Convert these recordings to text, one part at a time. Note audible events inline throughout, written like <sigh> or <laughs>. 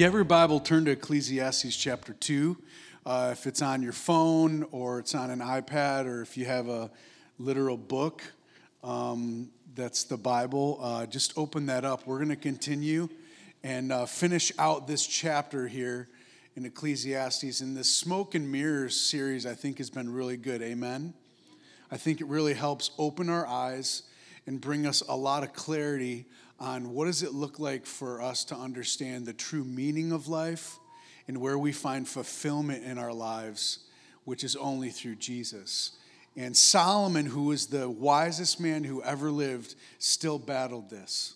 You have your Bible, turn to Ecclesiastes chapter 2. Uh, if it's on your phone or it's on an iPad or if you have a literal book um, that's the Bible, uh, just open that up. We're going to continue and uh, finish out this chapter here in Ecclesiastes. And this Smoke and Mirrors series, I think, has been really good. Amen. I think it really helps open our eyes and bring us a lot of clarity on what does it look like for us to understand the true meaning of life and where we find fulfillment in our lives, which is only through Jesus. And Solomon, who was the wisest man who ever lived, still battled this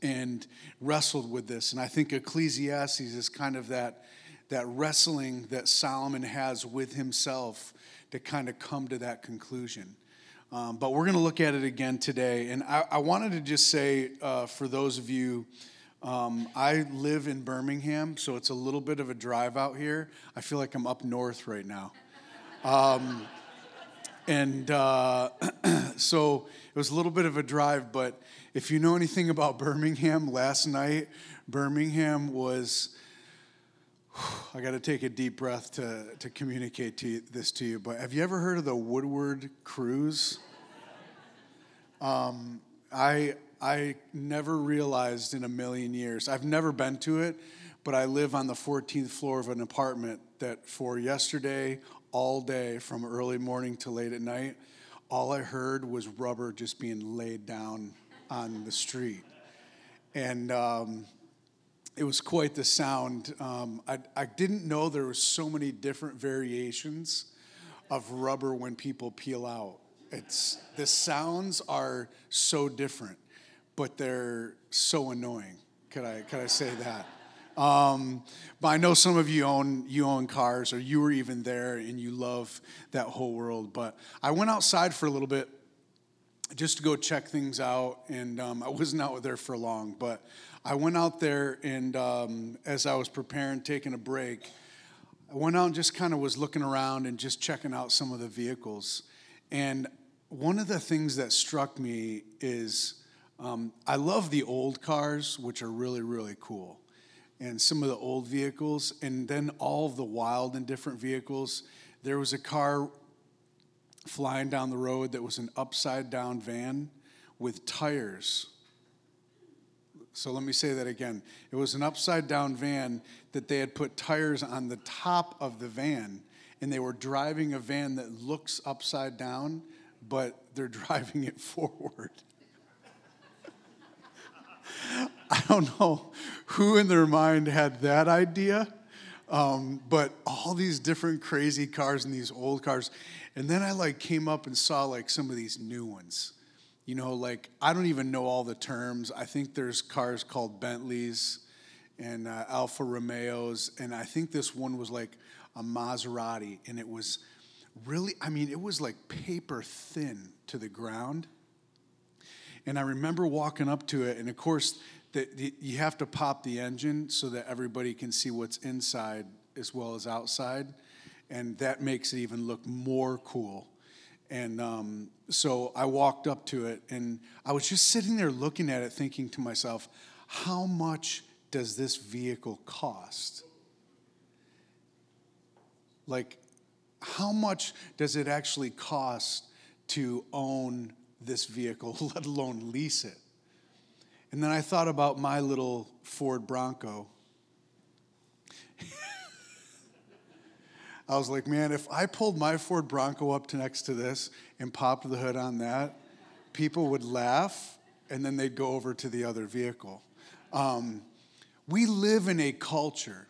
and wrestled with this. And I think Ecclesiastes is kind of that, that wrestling that Solomon has with himself to kind of come to that conclusion. Um, but we're going to look at it again today. And I, I wanted to just say uh, for those of you, um, I live in Birmingham, so it's a little bit of a drive out here. I feel like I'm up north right now. Um, and uh, <clears throat> so it was a little bit of a drive, but if you know anything about Birmingham, last night, Birmingham was. <sighs> I got to take a deep breath to, to communicate to you, this to you, but have you ever heard of the Woodward Cruise? Um, I, I never realized in a million years, I've never been to it, but I live on the 14th floor of an apartment that for yesterday, all day, from early morning to late at night, all I heard was rubber just being laid down on the street. And um, it was quite the sound. Um, I, I didn't know there were so many different variations of rubber when people peel out. It's the sounds are so different, but they're so annoying. Could I could I say that? Um, but I know some of you own you own cars, or you were even there, and you love that whole world. But I went outside for a little bit just to go check things out, and um, I wasn't out there for long. But I went out there, and um, as I was preparing, taking a break, I went out and just kind of was looking around and just checking out some of the vehicles. And one of the things that struck me is um, I love the old cars, which are really, really cool. And some of the old vehicles, and then all the wild and different vehicles. There was a car flying down the road that was an upside down van with tires. So let me say that again. It was an upside down van that they had put tires on the top of the van, and they were driving a van that looks upside down, but they're driving it <laughs> forward. I don't know who in their mind had that idea, um, but all these different crazy cars and these old cars. And then I like came up and saw like some of these new ones. You know, like I don't even know all the terms. I think there's cars called Bentleys and uh, Alfa Romeos, and I think this one was like a Maserati, and it was really, I mean, it was like paper thin to the ground. And I remember walking up to it, and of course, the, the, you have to pop the engine so that everybody can see what's inside as well as outside, and that makes it even look more cool. And um, so I walked up to it, and I was just sitting there looking at it, thinking to myself, how much does this vehicle cost? Like, how much does it actually cost to own this vehicle, <laughs> let alone lease it? And then I thought about my little Ford Bronco. <laughs> I was like, man, if I pulled my Ford Bronco up to next to this and popped the hood on that, people would laugh and then they'd go over to the other vehicle. Um, we live in a culture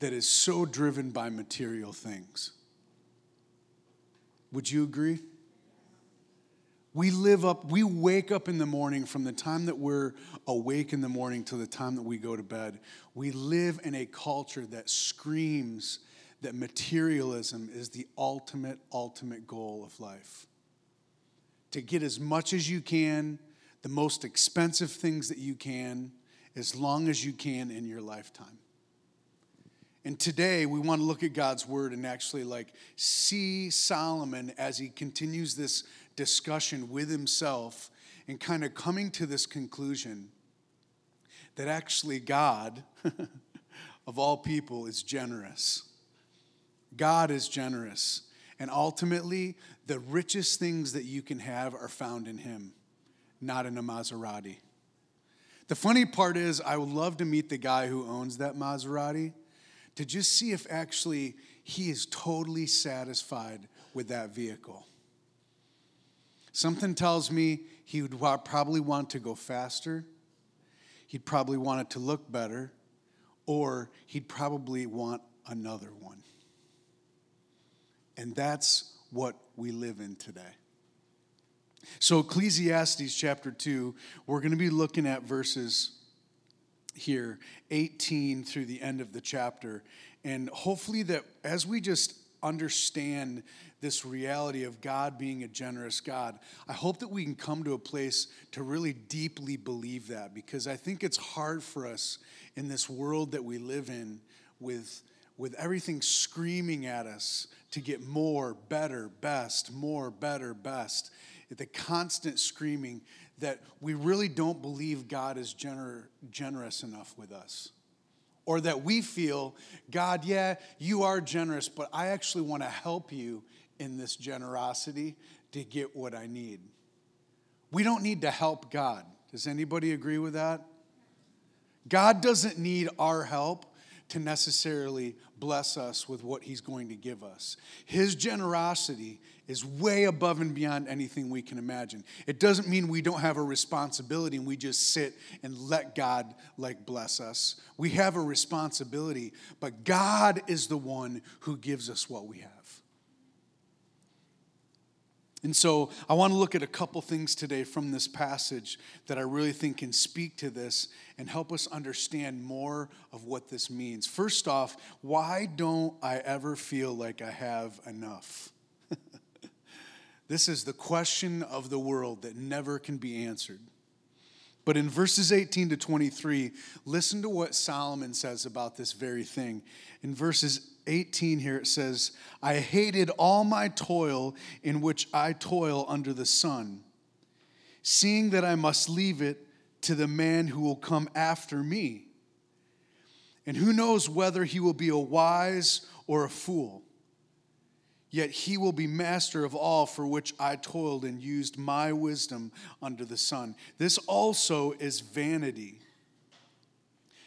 that is so driven by material things. Would you agree? We live up, we wake up in the morning from the time that we're awake in the morning to the time that we go to bed. We live in a culture that screams that materialism is the ultimate, ultimate goal of life. To get as much as you can, the most expensive things that you can, as long as you can in your lifetime. And today we want to look at God's word and actually like see Solomon as he continues this discussion with himself and kind of coming to this conclusion that actually God, <laughs> of all people, is generous. God is generous. And ultimately, the richest things that you can have are found in Him, not in a Maserati. The funny part is, I would love to meet the guy who owns that Maserati to just see if actually he is totally satisfied with that vehicle. Something tells me he would probably want to go faster, he'd probably want it to look better, or he'd probably want another one. And that's what we live in today. So, Ecclesiastes chapter 2, we're going to be looking at verses here, 18 through the end of the chapter. And hopefully, that as we just understand this reality of God being a generous God, I hope that we can come to a place to really deeply believe that because I think it's hard for us in this world that we live in with, with everything screaming at us to get more, better, best, more, better, best. The constant screaming that we really don't believe God is gener- generous enough with us. Or that we feel, God, yeah, you are generous, but I actually want to help you in this generosity to get what I need. We don't need to help God. Does anybody agree with that? God doesn't need our help to necessarily bless us with what he's going to give us. His generosity is way above and beyond anything we can imagine. It doesn't mean we don't have a responsibility and we just sit and let God like bless us. We have a responsibility, but God is the one who gives us what we have. And so I want to look at a couple things today from this passage that I really think can speak to this and help us understand more of what this means. First off, why don't I ever feel like I have enough? This is the question of the world that never can be answered. But in verses 18 to 23, listen to what Solomon says about this very thing. In verses 18 here, it says, I hated all my toil in which I toil under the sun, seeing that I must leave it to the man who will come after me. And who knows whether he will be a wise or a fool? Yet he will be master of all for which I toiled and used my wisdom under the sun. This also is vanity.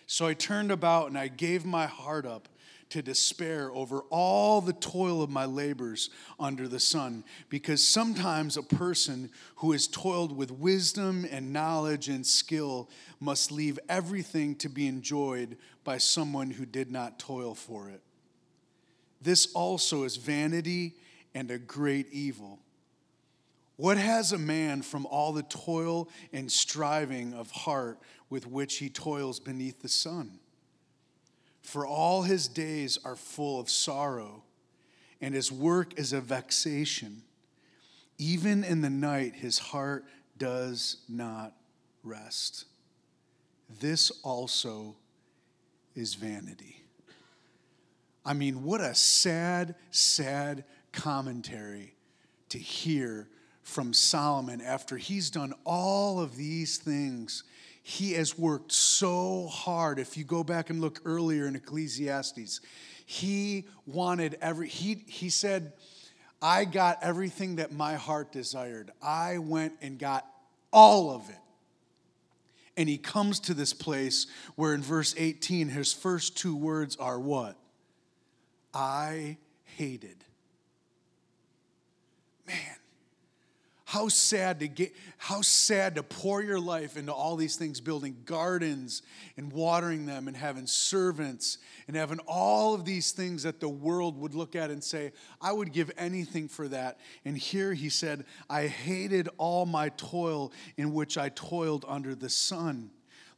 So I turned about and I gave my heart up to despair over all the toil of my labors under the sun, because sometimes a person who has toiled with wisdom and knowledge and skill must leave everything to be enjoyed by someone who did not toil for it. This also is vanity and a great evil. What has a man from all the toil and striving of heart with which he toils beneath the sun? For all his days are full of sorrow, and his work is a vexation. Even in the night, his heart does not rest. This also is vanity. I mean, what a sad, sad commentary to hear from Solomon after he's done all of these things he has worked so hard. If you go back and look earlier in Ecclesiastes, he wanted every, he, he said, I got everything that my heart desired. I went and got all of it. And he comes to this place where in verse 18, his first two words are what? I hated. Man, how sad to get how sad to pour your life into all these things building gardens and watering them and having servants and having all of these things that the world would look at and say i would give anything for that. And here he said i hated all my toil in which i toiled under the sun.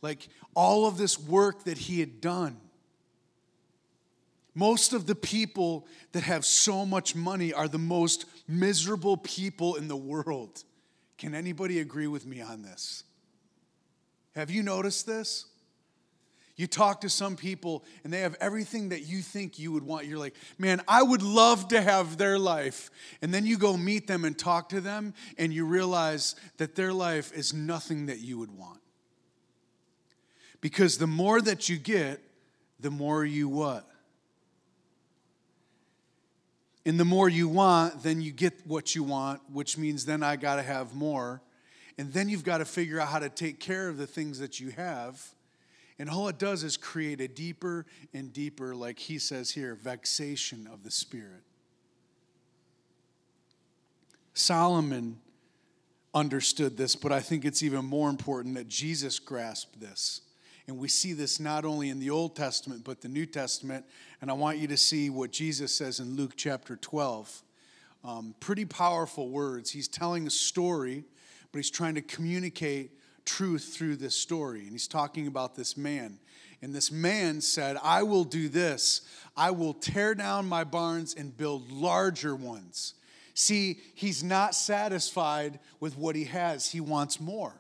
Like all of this work that he had done most of the people that have so much money are the most miserable people in the world. Can anybody agree with me on this? Have you noticed this? You talk to some people and they have everything that you think you would want. You're like, man, I would love to have their life. And then you go meet them and talk to them and you realize that their life is nothing that you would want. Because the more that you get, the more you what? And the more you want, then you get what you want, which means then I got to have more. And then you've got to figure out how to take care of the things that you have. And all it does is create a deeper and deeper, like he says here, vexation of the spirit. Solomon understood this, but I think it's even more important that Jesus grasped this. And we see this not only in the Old Testament, but the New Testament. And I want you to see what Jesus says in Luke chapter 12. Um, pretty powerful words. He's telling a story, but he's trying to communicate truth through this story. And he's talking about this man. And this man said, I will do this. I will tear down my barns and build larger ones. See, he's not satisfied with what he has, he wants more.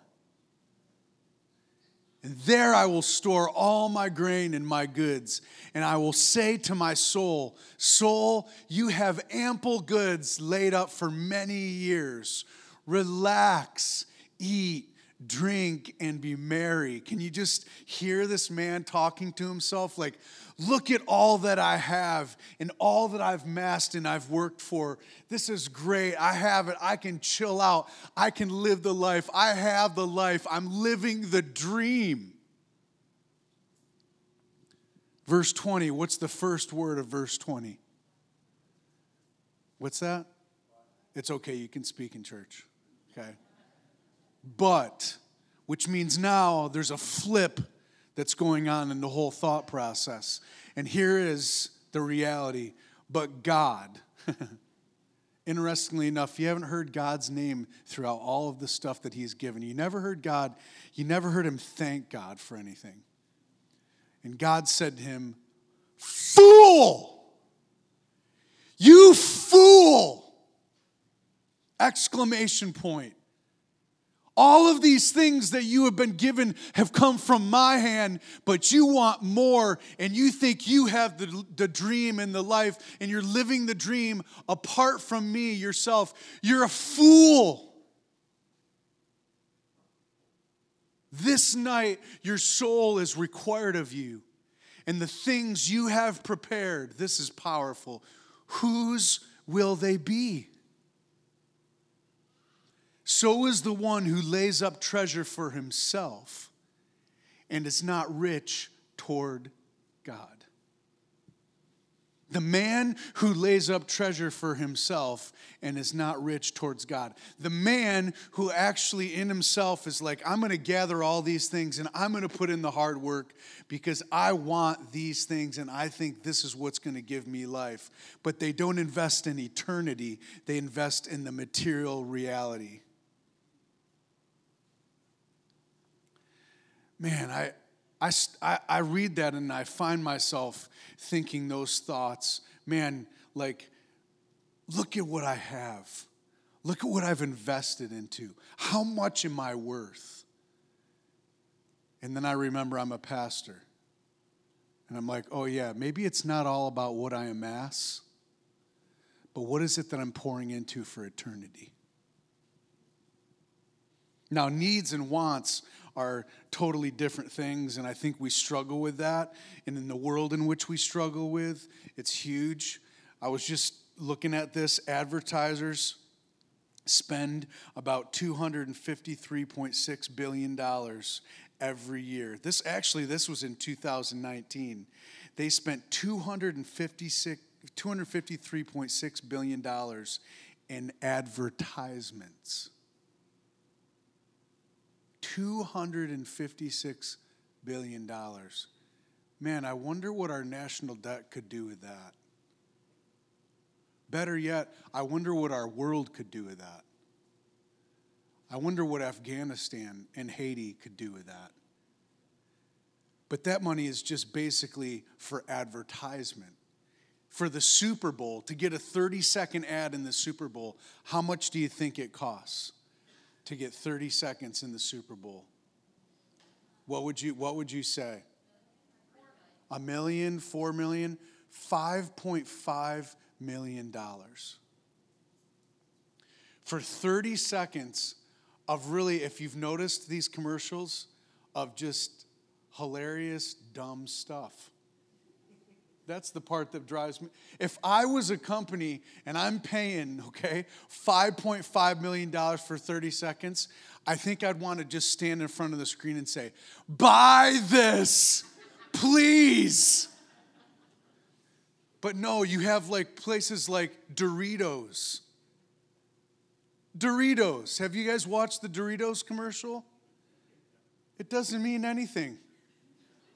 And there I will store all my grain and my goods. And I will say to my soul, Soul, you have ample goods laid up for many years. Relax, eat, drink, and be merry. Can you just hear this man talking to himself? Like, Look at all that I have and all that I've amassed and I've worked for. This is great. I have it. I can chill out. I can live the life. I have the life. I'm living the dream. Verse 20, what's the first word of verse 20? What's that? It's okay, you can speak in church. Okay. But, which means now there's a flip that's going on in the whole thought process. And here is the reality. But God, <laughs> interestingly enough, you haven't heard God's name throughout all of the stuff that He's given. You never heard God, you never heard Him thank God for anything. And God said to him, Fool! You fool! Exclamation point. All of these things that you have been given have come from my hand, but you want more and you think you have the, the dream and the life and you're living the dream apart from me yourself. You're a fool. This night, your soul is required of you. And the things you have prepared, this is powerful. Whose will they be? So is the one who lays up treasure for himself and is not rich toward God. The man who lays up treasure for himself and is not rich towards God. The man who actually in himself is like, I'm going to gather all these things and I'm going to put in the hard work because I want these things and I think this is what's going to give me life. But they don't invest in eternity, they invest in the material reality. Man, I, I, I read that and I find myself thinking those thoughts. Man, like, look at what I have. Look at what I've invested into. How much am I worth? And then I remember I'm a pastor. And I'm like, oh, yeah, maybe it's not all about what I amass, but what is it that I'm pouring into for eternity? Now, needs and wants are totally different things, and I think we struggle with that. And in the world in which we struggle with, it's huge. I was just looking at this advertisers spend about $253.6 billion every year. This actually, this was in 2019. They spent 256, $253.6 billion in advertisements. $256 billion. Man, I wonder what our national debt could do with that. Better yet, I wonder what our world could do with that. I wonder what Afghanistan and Haiti could do with that. But that money is just basically for advertisement. For the Super Bowl, to get a 30 second ad in the Super Bowl, how much do you think it costs to get 30 seconds in the Super Bowl? What would you, what would you say? A million, four million, 5.5 million dollars. For 30 seconds of really, if you've noticed these commercials, of just hilarious, dumb stuff. That's the part that drives me. If I was a company and I'm paying, okay, $5.5 million for 30 seconds, I think I'd want to just stand in front of the screen and say, Buy this, please. But no, you have like places like Doritos. Doritos. Have you guys watched the Doritos commercial? It doesn't mean anything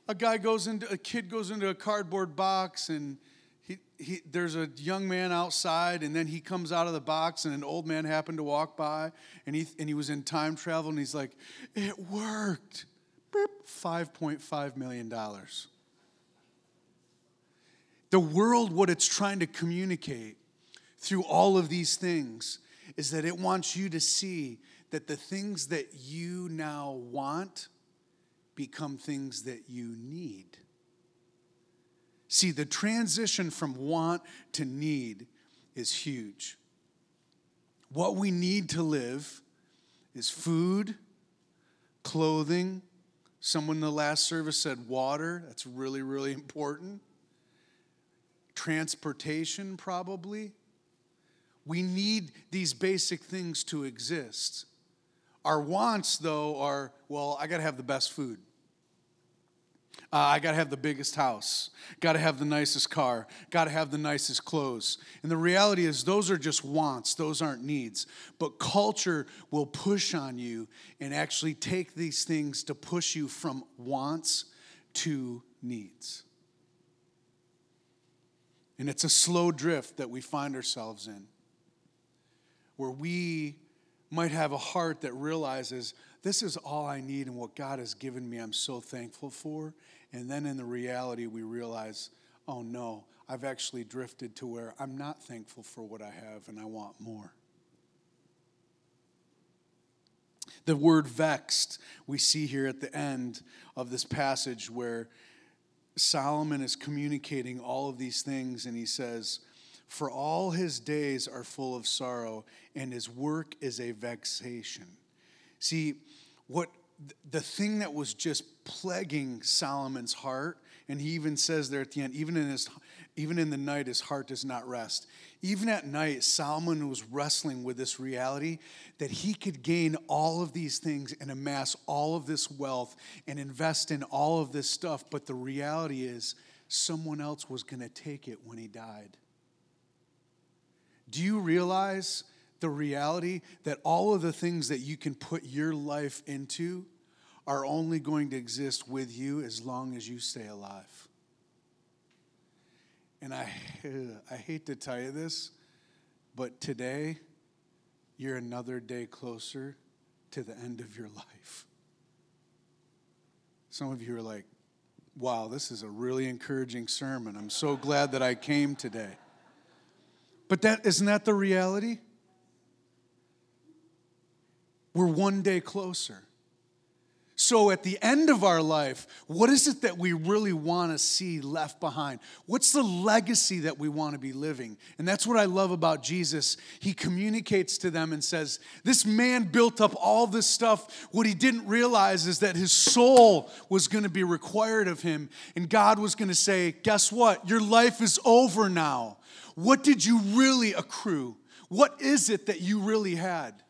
a guy goes into a kid goes into a cardboard box and he, he, there's a young man outside and then he comes out of the box and an old man happened to walk by and he, and he was in time travel and he's like it worked. Beep, $5.5 million the world what it's trying to communicate through all of these things is that it wants you to see that the things that you now want become things that you need. See, the transition from want to need is huge. What we need to live is food, clothing. Someone in the last service said water. That's really, really important. Transportation, probably. We need these basic things to exist. Our wants, though, are well, I got to have the best food. Uh, I got to have the biggest house, got to have the nicest car, got to have the nicest clothes. And the reality is, those are just wants, those aren't needs. But culture will push on you and actually take these things to push you from wants to needs. And it's a slow drift that we find ourselves in, where we might have a heart that realizes this is all I need and what God has given me, I'm so thankful for. And then in the reality, we realize, oh no, I've actually drifted to where I'm not thankful for what I have and I want more. The word vexed, we see here at the end of this passage where Solomon is communicating all of these things and he says, For all his days are full of sorrow, and his work is a vexation. See, what the thing that was just plaguing Solomon's heart, and he even says there at the end, even in his even in the night, his heart does not rest. Even at night, Solomon was wrestling with this reality that he could gain all of these things and amass all of this wealth and invest in all of this stuff. But the reality is, someone else was going to take it when he died. Do you realize the reality that all of the things that you can put your life into are only going to exist with you as long as you stay alive. And I, <laughs> I hate to tell you this, but today you're another day closer to the end of your life. Some of you are like, wow, this is a really encouraging sermon. I'm so glad that I came today. But that isn't that the reality? We're one day closer. So, at the end of our life, what is it that we really want to see left behind? What's the legacy that we want to be living? And that's what I love about Jesus. He communicates to them and says, This man built up all this stuff. What he didn't realize is that his soul was going to be required of him. And God was going to say, Guess what? Your life is over now. What did you really accrue? What is it that you really had?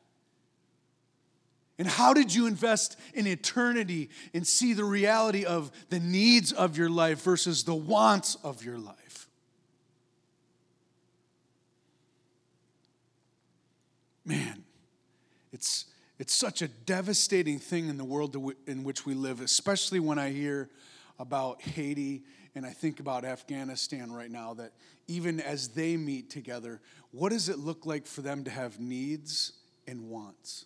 And how did you invest in eternity and see the reality of the needs of your life versus the wants of your life? Man, it's It's such a devastating thing in the world in which we live, especially when I hear about Haiti and I think about Afghanistan right now, that even as they meet together, what does it look like for them to have needs and wants?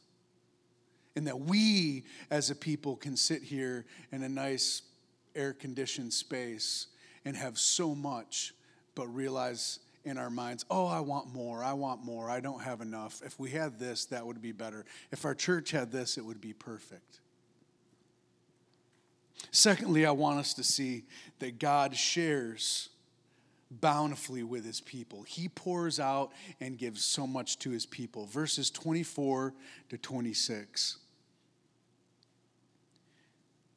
And that we as a people can sit here in a nice air conditioned space and have so much, but realize in our minds, oh, I want more, I want more, I don't have enough. If we had this, that would be better. If our church had this, it would be perfect. Secondly, I want us to see that God shares bountifully with his people. He pours out and gives so much to his people. Verses 24 to 26.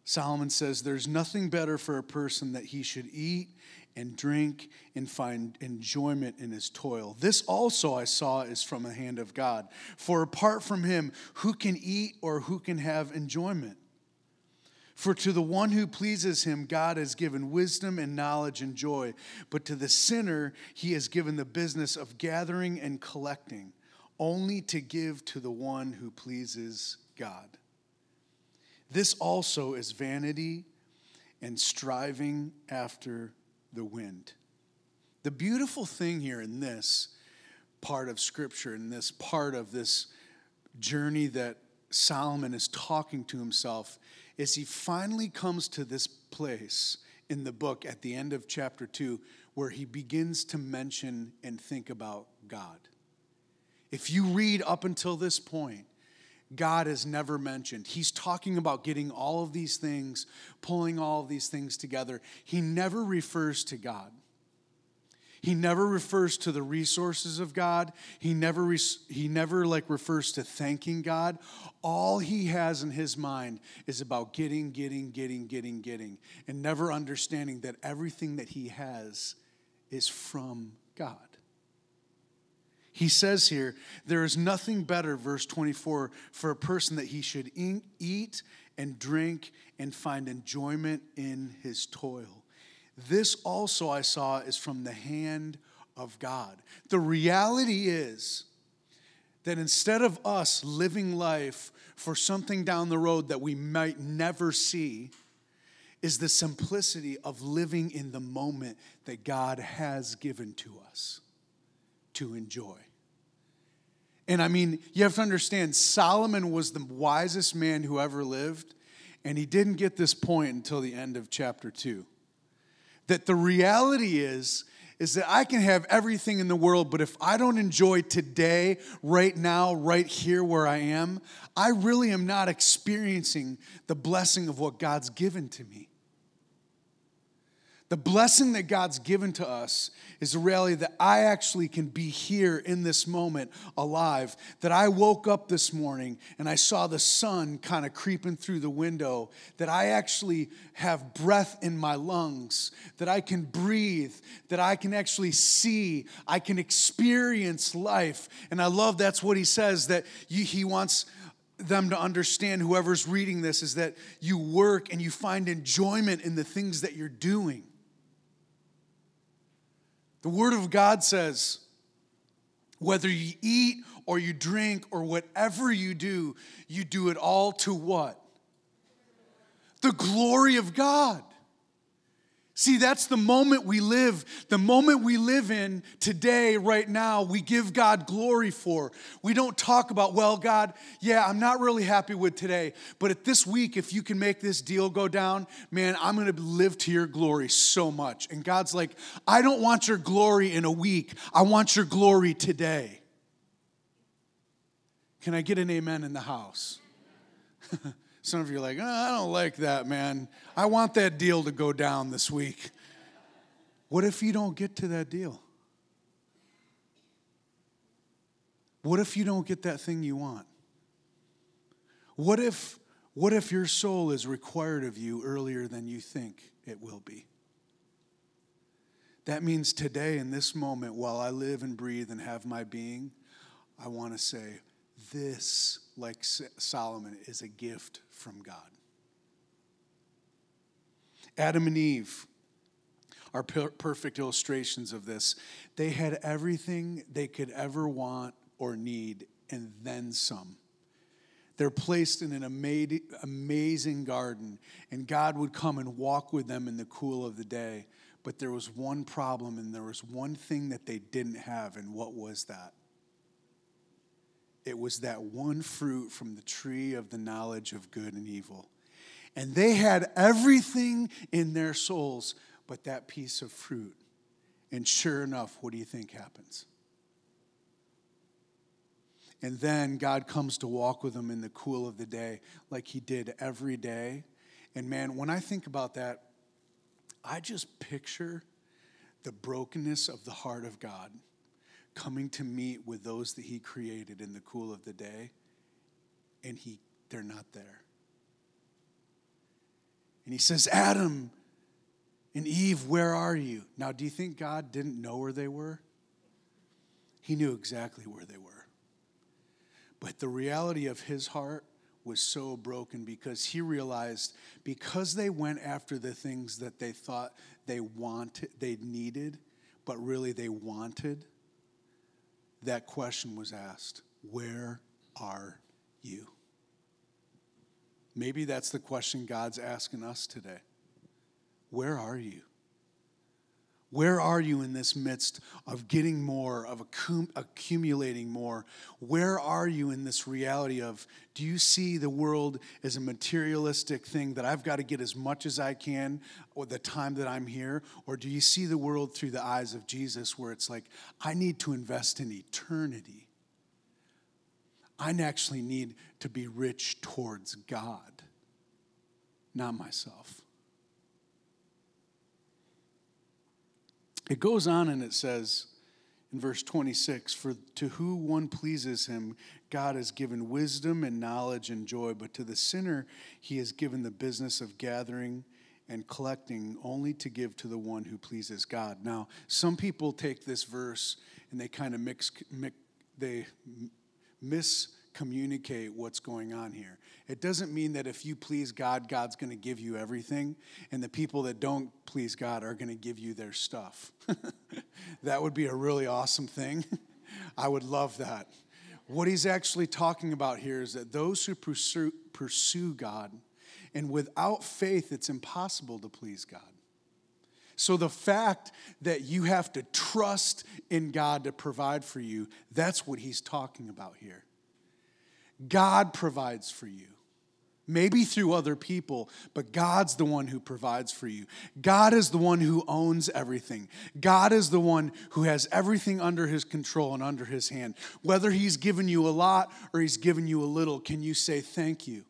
Solomon says, There's nothing better for a person that he should eat and drink and find enjoyment in his toil. This also I saw is from the hand of God. For apart from him, who can eat or who can have enjoyment? For to the one who pleases him, God has given wisdom and knowledge and joy. But to the sinner, he has given the business of gathering and collecting, only to give to the one who pleases God. This also is vanity and striving after the wind. The beautiful thing here in this part of Scripture, in this part of this journey that Solomon is talking to himself, is he finally comes to this place in the book at the end of chapter 2 where he begins to mention and think about God. If you read up until this point, God is never mentioned. He's talking about getting all of these things, pulling all of these things together. He never refers to God. He never refers to the resources of God. He never, he never like refers to thanking God. All he has in his mind is about getting, getting, getting, getting, getting, and never understanding that everything that he has is from God. He says here, there is nothing better, verse 24, for a person that he should eat and drink and find enjoyment in his toil. This also I saw is from the hand of God. The reality is that instead of us living life for something down the road that we might never see, is the simplicity of living in the moment that God has given to us to enjoy. And I mean, you have to understand, Solomon was the wisest man who ever lived, and he didn't get this point until the end of chapter 2. That the reality is, is that I can have everything in the world, but if I don't enjoy today, right now, right here where I am, I really am not experiencing the blessing of what God's given to me. The blessing that God's given to us is the reality that I actually can be here in this moment alive. That I woke up this morning and I saw the sun kind of creeping through the window. That I actually have breath in my lungs. That I can breathe. That I can actually see. I can experience life. And I love that's what he says that he wants them to understand, whoever's reading this, is that you work and you find enjoyment in the things that you're doing. The Word of God says, whether you eat or you drink or whatever you do, you do it all to what? The glory of God. See, that's the moment we live, the moment we live in today, right now, we give God glory for. We don't talk about, well, God, yeah, I'm not really happy with today, but at this week, if you can make this deal go down, man, I'm gonna live to your glory so much. And God's like, I don't want your glory in a week, I want your glory today. Can I get an amen in the house? <laughs> Some of you are like, oh, I don't like that, man. I want that deal to go down this week. What if you don't get to that deal? What if you don't get that thing you want? What if, what if your soul is required of you earlier than you think it will be? That means today, in this moment, while I live and breathe and have my being, I want to say, this, like Solomon, is a gift from God. Adam and Eve are per- perfect illustrations of this. They had everything they could ever want or need, and then some. They're placed in an amazing garden, and God would come and walk with them in the cool of the day. But there was one problem, and there was one thing that they didn't have, and what was that? It was that one fruit from the tree of the knowledge of good and evil. And they had everything in their souls but that piece of fruit. And sure enough, what do you think happens? And then God comes to walk with them in the cool of the day, like He did every day. And man, when I think about that, I just picture the brokenness of the heart of God coming to meet with those that He created in the cool of the day, and he, they're not there. And He says, Adam and Eve, where are you? Now, do you think God didn't know where they were? He knew exactly where they were. But the reality of his heart was so broken because he realized because they went after the things that they thought they wanted, they needed, but really they wanted, that question was asked Where are you? Maybe that's the question God's asking us today. Where are you? Where are you in this midst of getting more, of accumulating more? Where are you in this reality of do you see the world as a materialistic thing that I've got to get as much as I can or the time that I'm here? Or do you see the world through the eyes of Jesus where it's like, I need to invest in eternity? I actually need to be rich towards God, not myself. It goes on and it says in verse 26 For to who one pleases him, God has given wisdom and knowledge and joy, but to the sinner, he has given the business of gathering and collecting only to give to the one who pleases God. Now, some people take this verse and they kind of mix, mix they miss communicate what's going on here. It doesn't mean that if you please God, God's going to give you everything, and the people that don't please God are going to give you their stuff. <laughs> that would be a really awesome thing. <laughs> I would love that. What he's actually talking about here is that those who pursue, pursue God, and without faith, it's impossible to please God. So, the fact that you have to trust in God to provide for you, that's what he's talking about here. God provides for you. Maybe through other people, but God's the one who provides for you. God is the one who owns everything. God is the one who has everything under his control and under his hand. Whether he's given you a lot or he's given you a little, can you say thank you?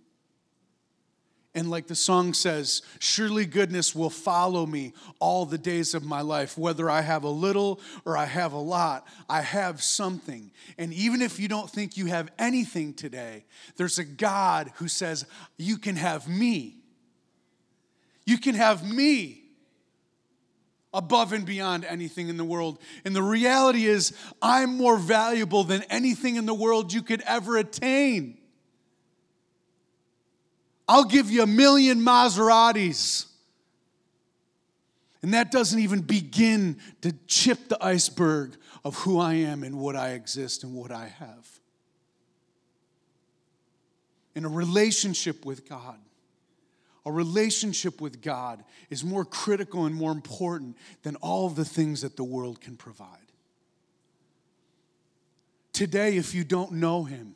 And like the song says, surely goodness will follow me all the days of my life. Whether I have a little or I have a lot, I have something. And even if you don't think you have anything today, there's a God who says, You can have me. You can have me above and beyond anything in the world. And the reality is, I'm more valuable than anything in the world you could ever attain. I'll give you a million Maseratis. And that doesn't even begin to chip the iceberg of who I am and what I exist and what I have. In a relationship with God, a relationship with God is more critical and more important than all the things that the world can provide. Today, if you don't know Him,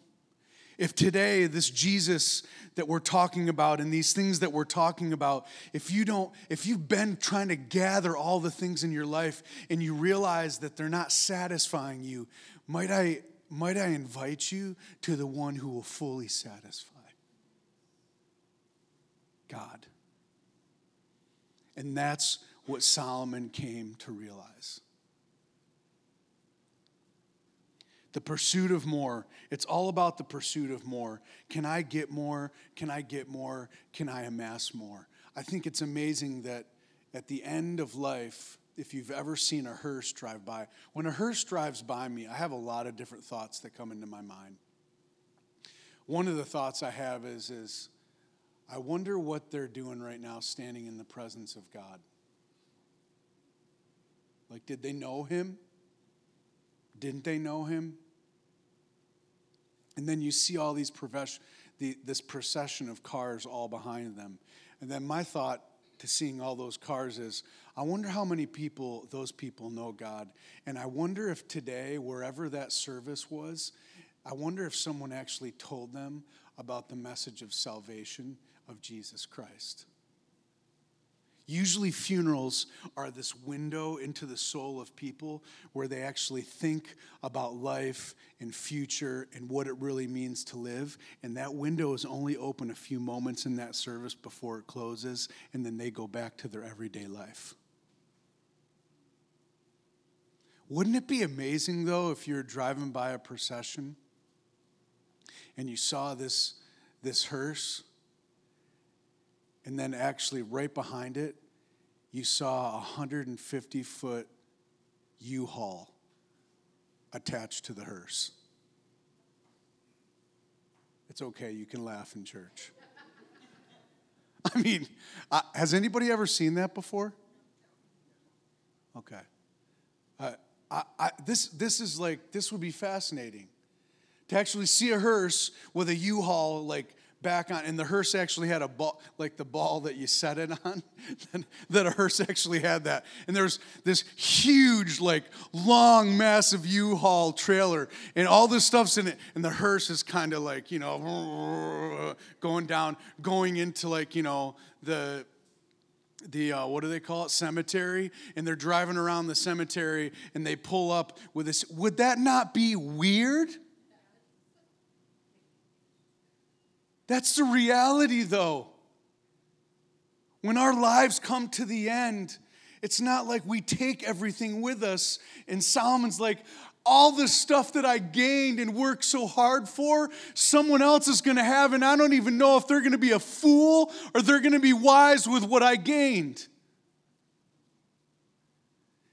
if today, this Jesus that we're talking about and these things that we're talking about, if you don't, if you've been trying to gather all the things in your life and you realize that they're not satisfying you, might I, might I invite you to the one who will fully satisfy? God. And that's what Solomon came to realize. The pursuit of more. It's all about the pursuit of more. Can I get more? Can I get more? Can I amass more? I think it's amazing that at the end of life, if you've ever seen a hearse drive by, when a hearse drives by me, I have a lot of different thoughts that come into my mind. One of the thoughts I have is, is I wonder what they're doing right now standing in the presence of God. Like, did they know him? Didn't they know him? And then you see all these the, this procession of cars all behind them. And then my thought to seeing all those cars is I wonder how many people, those people, know God. And I wonder if today, wherever that service was, I wonder if someone actually told them about the message of salvation of Jesus Christ. Usually, funerals are this window into the soul of people where they actually think about life and future and what it really means to live. And that window is only open a few moments in that service before it closes, and then they go back to their everyday life. Wouldn't it be amazing, though, if you're driving by a procession and you saw this, this hearse? And then, actually, right behind it, you saw a 150 foot U Haul attached to the hearse. It's okay, you can laugh in church. <laughs> I mean, uh, has anybody ever seen that before? Okay. Uh, I, I, this, this is like, this would be fascinating to actually see a hearse with a U-Haul like back on, and the hearse actually had a ball, like the ball that you set it on, <laughs> that a hearse actually had that. And there's this huge, like long, massive U-Haul trailer, and all this stuff's in it, and the hearse is kind of like, you know, going down, going into like, you know, the the uh, what do they call it? Cemetery? And they're driving around the cemetery and they pull up with this would that not be weird That's the reality, though. When our lives come to the end, it's not like we take everything with us. And Solomon's like, all the stuff that I gained and worked so hard for, someone else is going to have, and I don't even know if they're going to be a fool or they're going to be wise with what I gained.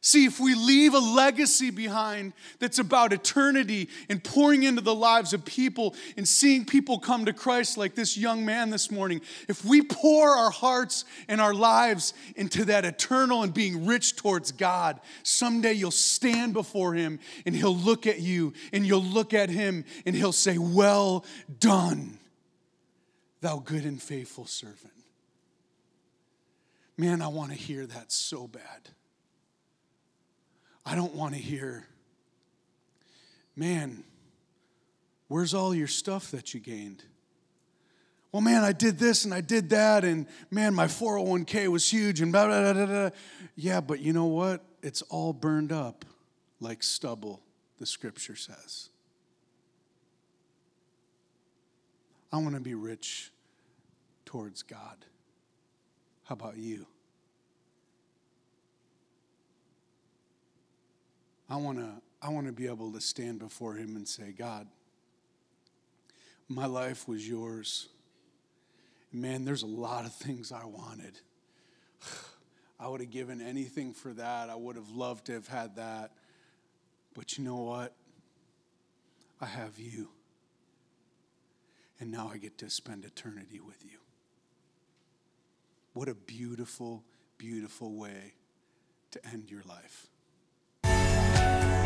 See, if we leave a legacy behind that's about eternity and pouring into the lives of people and seeing people come to Christ like this young man this morning, if we pour our hearts and our lives into that eternal and being rich towards God, someday you'll stand before Him and He'll look at you and you'll look at Him and He'll say, Well done, thou good and faithful servant. Man, I want to hear that so bad. I don't want to hear, man, where's all your stuff that you gained? Well, man, I did this and I did that, and man, my 401k was huge, and blah, blah, blah, blah. Yeah, but you know what? It's all burned up like stubble, the scripture says. I want to be rich towards God. How about you? I want to I want to be able to stand before him and say, God, my life was yours. Man, there's a lot of things I wanted. <sighs> I would have given anything for that. I would have loved to have had that. But you know what? I have you. And now I get to spend eternity with you. What a beautiful, beautiful way to end your life.